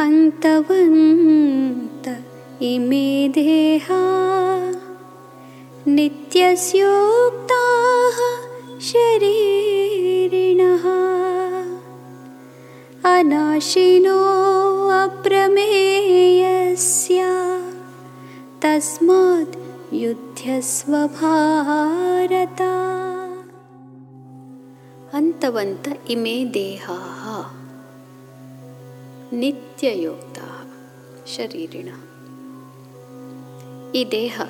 अन्तवन्त इमे देहा नित्यस्योक्ताः शरीरिणः। अनाशिनो अप्रमेयस्य तस्मात् युद्धस्वभारता। अन्तवन्त इमे देहाः। ನಿತ್ಯಯೋಕ್ತ ಶರೀರಿಣ. ಈ ದೇಹ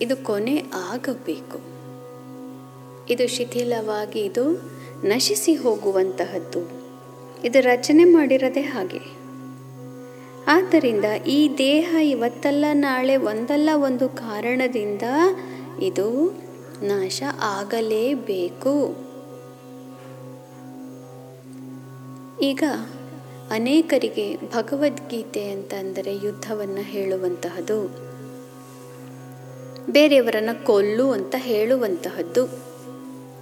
ಇದು ಕೊನೆ ಆಗಬೇಕು. ಇದು ಶಿಥಿಲವಾಗಿ ಇದು ನಶಿಸಿ ಹೋಗುವಂತಹದ್ದು. ಇದು ರಚನೆ ಮಾಡಿರದೆ ಹಾಗೆ. ಆದ್ದರಿಂದ ಈ ದೇಹ ಇವತ್ತಲ್ಲ, ನಾಳೆ ಒಂದಲ್ಲ ಒಂದು ಕಾರಣದಿಂದ ಇದು ನಾಶ ಆಗಲೇಬೇಕು. ಈಗ ಅನೇಕರಿಗೆ ಭಗವದ್ಗೀತೆ ಅಂತ ಅಂದರೆ ಯುದ್ಧವನ್ನು ಹೇಳುವಂತಹದ್ದು ಬೇರೆಯವರನ್ನು ಕೊಲ್ಲು ಅಂತ ಹೇಳುವಂತಹದ್ದು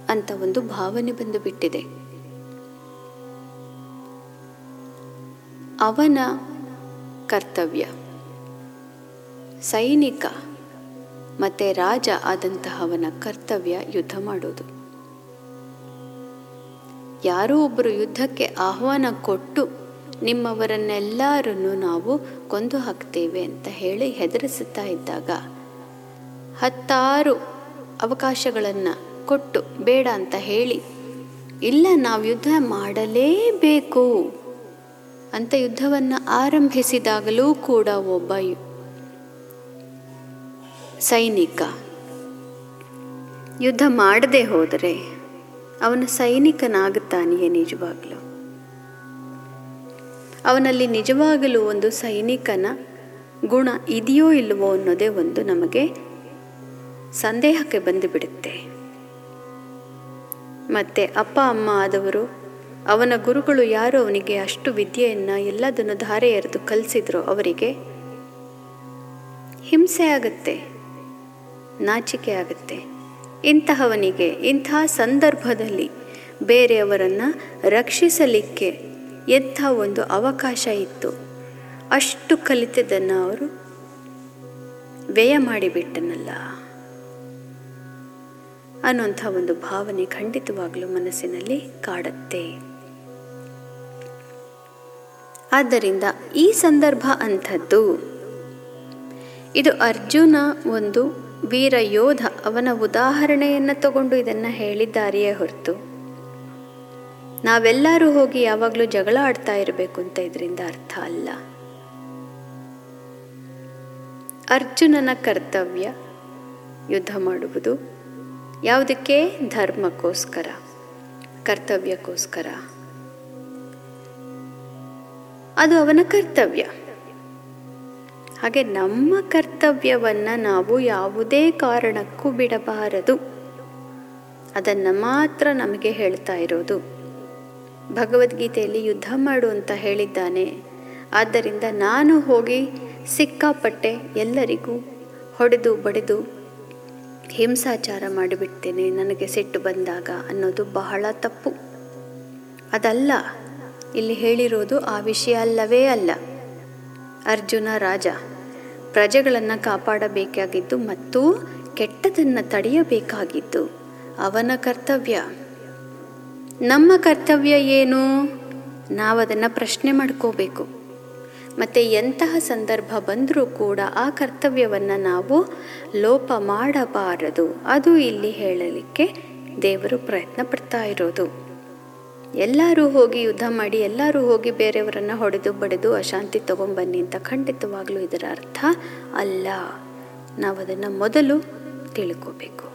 ಅಂತ ಒಂದು ಭಾವನೆ ಬಂದು ಬಿಟ್ಟಿದೆ ಅವನ ಕರ್ತವ್ಯ ಸೈನಿಕ ಮತ್ತು ರಾಜ ಆದಂತಹವನ ಕರ್ತವ್ಯ ಯುದ್ಧ ಮಾಡೋದು. ಯಾರೋ ಒಬ್ಬರು ಯುದ್ಧಕ್ಕೆ ಆಹ್ವಾನ ಕೊಟ್ಟು ನಿಮ್ಮವರನ್ನೆಲ್ಲರನ್ನು ನಾವು ಕೊಂದು ಹಾಕ್ತೇವೆ ಅಂತ ಹೇಳಿ ಹೆದರಿಸುತ್ತಾ ಇದ್ದಾಗ ಹತ್ತಾರು ಅವಕಾಶಗಳನ್ನು ಕೊಟ್ಟು ಬೇಡ ಅಂತ ಹೇಳಿ, ಇಲ್ಲ ನಾವು ಯುದ್ಧ ಮಾಡಲೇಬೇಕು ಅಂತ ಯುದ್ಧವನ್ನು ಆರಂಭಿಸಿದಾಗಲೂ ಕೂಡ ಒಬ್ಬ ಸೈನಿಕ ಯುದ್ಧ ಮಾಡದೆ ಹೋದರೆ ಅವನು ಸೈನಿಕನಾಗುತ್ತಾನೆಯೇ ನಿಜವಾಗಲೂ? ಅವನಲ್ಲಿ ನಿಜವಾಗಲೂ ಒಂದು ಸೈನಿಕನ ಗುಣ ಇದೆಯೋ ಇಲ್ಲವೋ ಅನ್ನೋದೇ ಒಂದು ನಮಗೆ ಸಂದೇಹಕ್ಕೆ ಬಂದುಬಿಡುತ್ತೆ. ಮತ್ತು ಅಪ್ಪ, ಅಮ್ಮ ಆದವರು, ಅವನ ಗುರುಗಳು ಯಾರು, ಅವನಿಗೆ ಅಷ್ಟು ವಿದ್ಯೆಯನ್ನು, ಎಲ್ಲದನ್ನು ಧಾರೆ ಎರೆದು ಕಲಿಸಿದ್ರು ಅವರಿಗೆ ಹಿಂಸೆ ಆಗುತ್ತೆ, ನಾಚಿಕೆ ಆಗುತ್ತೆ. ಇಂತಹವನಿಗೆ ಇಂಥ ಸಂದರ್ಭದಲ್ಲಿ ಬೇರೆಯವರನ್ನು ರಕ್ಷಿಸಲಿಕ್ಕೆ ಎಂಥ ಒಂದು ಅವಕಾಶ ಇತ್ತು. ಅಷ್ಟು ಕಲಿತದನ್ನು ಅವರು ವ್ಯಯ ಮಾಡಿಬಿಟ್ಟನಲ್ಲ. ಅನ್ನುವಂಥ ಒಂದು ಭಾವನೆ ಖಂಡಿತವಾಗಲೂ ಮನಸ್ಸಿನಲ್ಲಿ ಕಾಡುತ್ತೆ. ಆದ್ದರಿಂದ ಈ ಸಂದರ್ಭ ಅಂಥದ್ದು, ಇದು ಅರ್ಜುನ ಒಂದು ವೀರ ಯೋಧ ಅವನ ಉದಾಹರಣೆಯನ್ನು ತಗೊಂಡು ಇದನ್ನು ಹೇಳಿದ್ದಾರೆಯೇ ಹೊರತು. ನಾವೆಲ್ಲರೂ ಹೋಗಿ ಯಾವಾಗಲೂ ಜಗಳ ಆಡ್ತಾ ಇರಬೇಕು ಅಂತ ಇದರಿಂದ ಅರ್ಥ ಅಲ್ಲ. ಅರ್ಜುನನ ಕರ್ತವ್ಯ ಯುದ್ಧ ಮಾಡುವುದು. ಯಾವುದಕ್ಕೆ? ಧರ್ಮಕ್ಕೋಸ್ಕರ. ಕರ್ತವ್ಯಕ್ಕೋಸ್ಕರ. ಅದು ಅವನ ಕರ್ತವ್ಯ. ಹಾಗೆ ನಮ್ಮ ಕರ್ತವ್ಯವನ್ನು ನಾವು ಯಾವುದೇ ಕಾರಣಕ್ಕೂ ಬಿಡಬಾರದು. ಅದನ್ನು ಮಾತ್ರ ನಮಗೆ ಹೇಳ್ತಾ ಇರೋದು. ಭಗವದ್ಗೀತೆಯಲ್ಲಿ ಯುದ್ಧ ಮಾಡು ಅಂತ ಹೇಳಿದ್ದಾನೆ. ಆದ್ದರಿಂದ ನಾನು ಹೋಗಿ ಸಿಕ್ಕಾಪಟ್ಟೆ ಎಲ್ಲರಿಗೂ ಹೊಡೆದು ಬಡಿದು ಹಿಂಸಾಚಾರ ಮಾಡಿಬಿಡ್ತೇನೆ. ನನಗೆ ಸಿಟ್ಟು ಬಂದಾಗ ಅನ್ನೋದು ಬಹಳ ತಪ್ಪು. ಅದಲ್ಲ, ಇಲ್ಲಿ ಹೇಳಿರೋದು ಆ ವಿಷಯ ಅಲ್ಲವೇ ಅಲ್ಲ. ಅರ್ಜುನ ರಾಜ, ಪ್ರಜೆಗಳನ್ನು ಕಾಪಾಡಬೇಕಾಗಿದ್ದು ಮತ್ತು ಕೆಟ್ಟದನ್ನು ತಡೆಯಬೇಕಾಗಿದ್ದು ಅವನ ಕರ್ತವ್ಯ. ನಮ್ಮ ಕರ್ತವ್ಯ ಏನು? ನಾವು ಅದನ್ನು ಪ್ರಶ್ನೆ ಮಾಡ್ಕೋಬೇಕು. ಮತ್ತು ಎಂತಹ ಸಂದರ್ಭ ಬಂದರೂ ಕೂಡ ಆ ಕರ್ತವ್ಯವನ್ನು ನಾವು ಲೋಪ ಮಾಡಬಾರದು. ಅದು ಇಲ್ಲಿ ಹೇಳಲಿಕ್ಕೆ ದೇವರು ಪ್ರಯತ್ನ ಪಡ್ತಾ ಇರೋದು. ಎಲ್ಲರೂ ಹೋಗಿ ಯುದ್ಧ ಮಾಡಿ, ಎಲ್ಲರೂ ಹೋಗಿ ಬೇರೆಯವರನ್ನು ಹೊಡೆದು ಬಡಿದು ಅಶಾಂತಿ ತಗೊಂಬನ್ನಿ ಅಂತ ಖಂಡಿತವಾಗಲೂ ಇದರ ಅರ್ಥ ಅಲ್ಲ. ನಾವು ಅದನ್ನು ಮೊದಲು ತಿಳ್ಕೋಬೇಕು.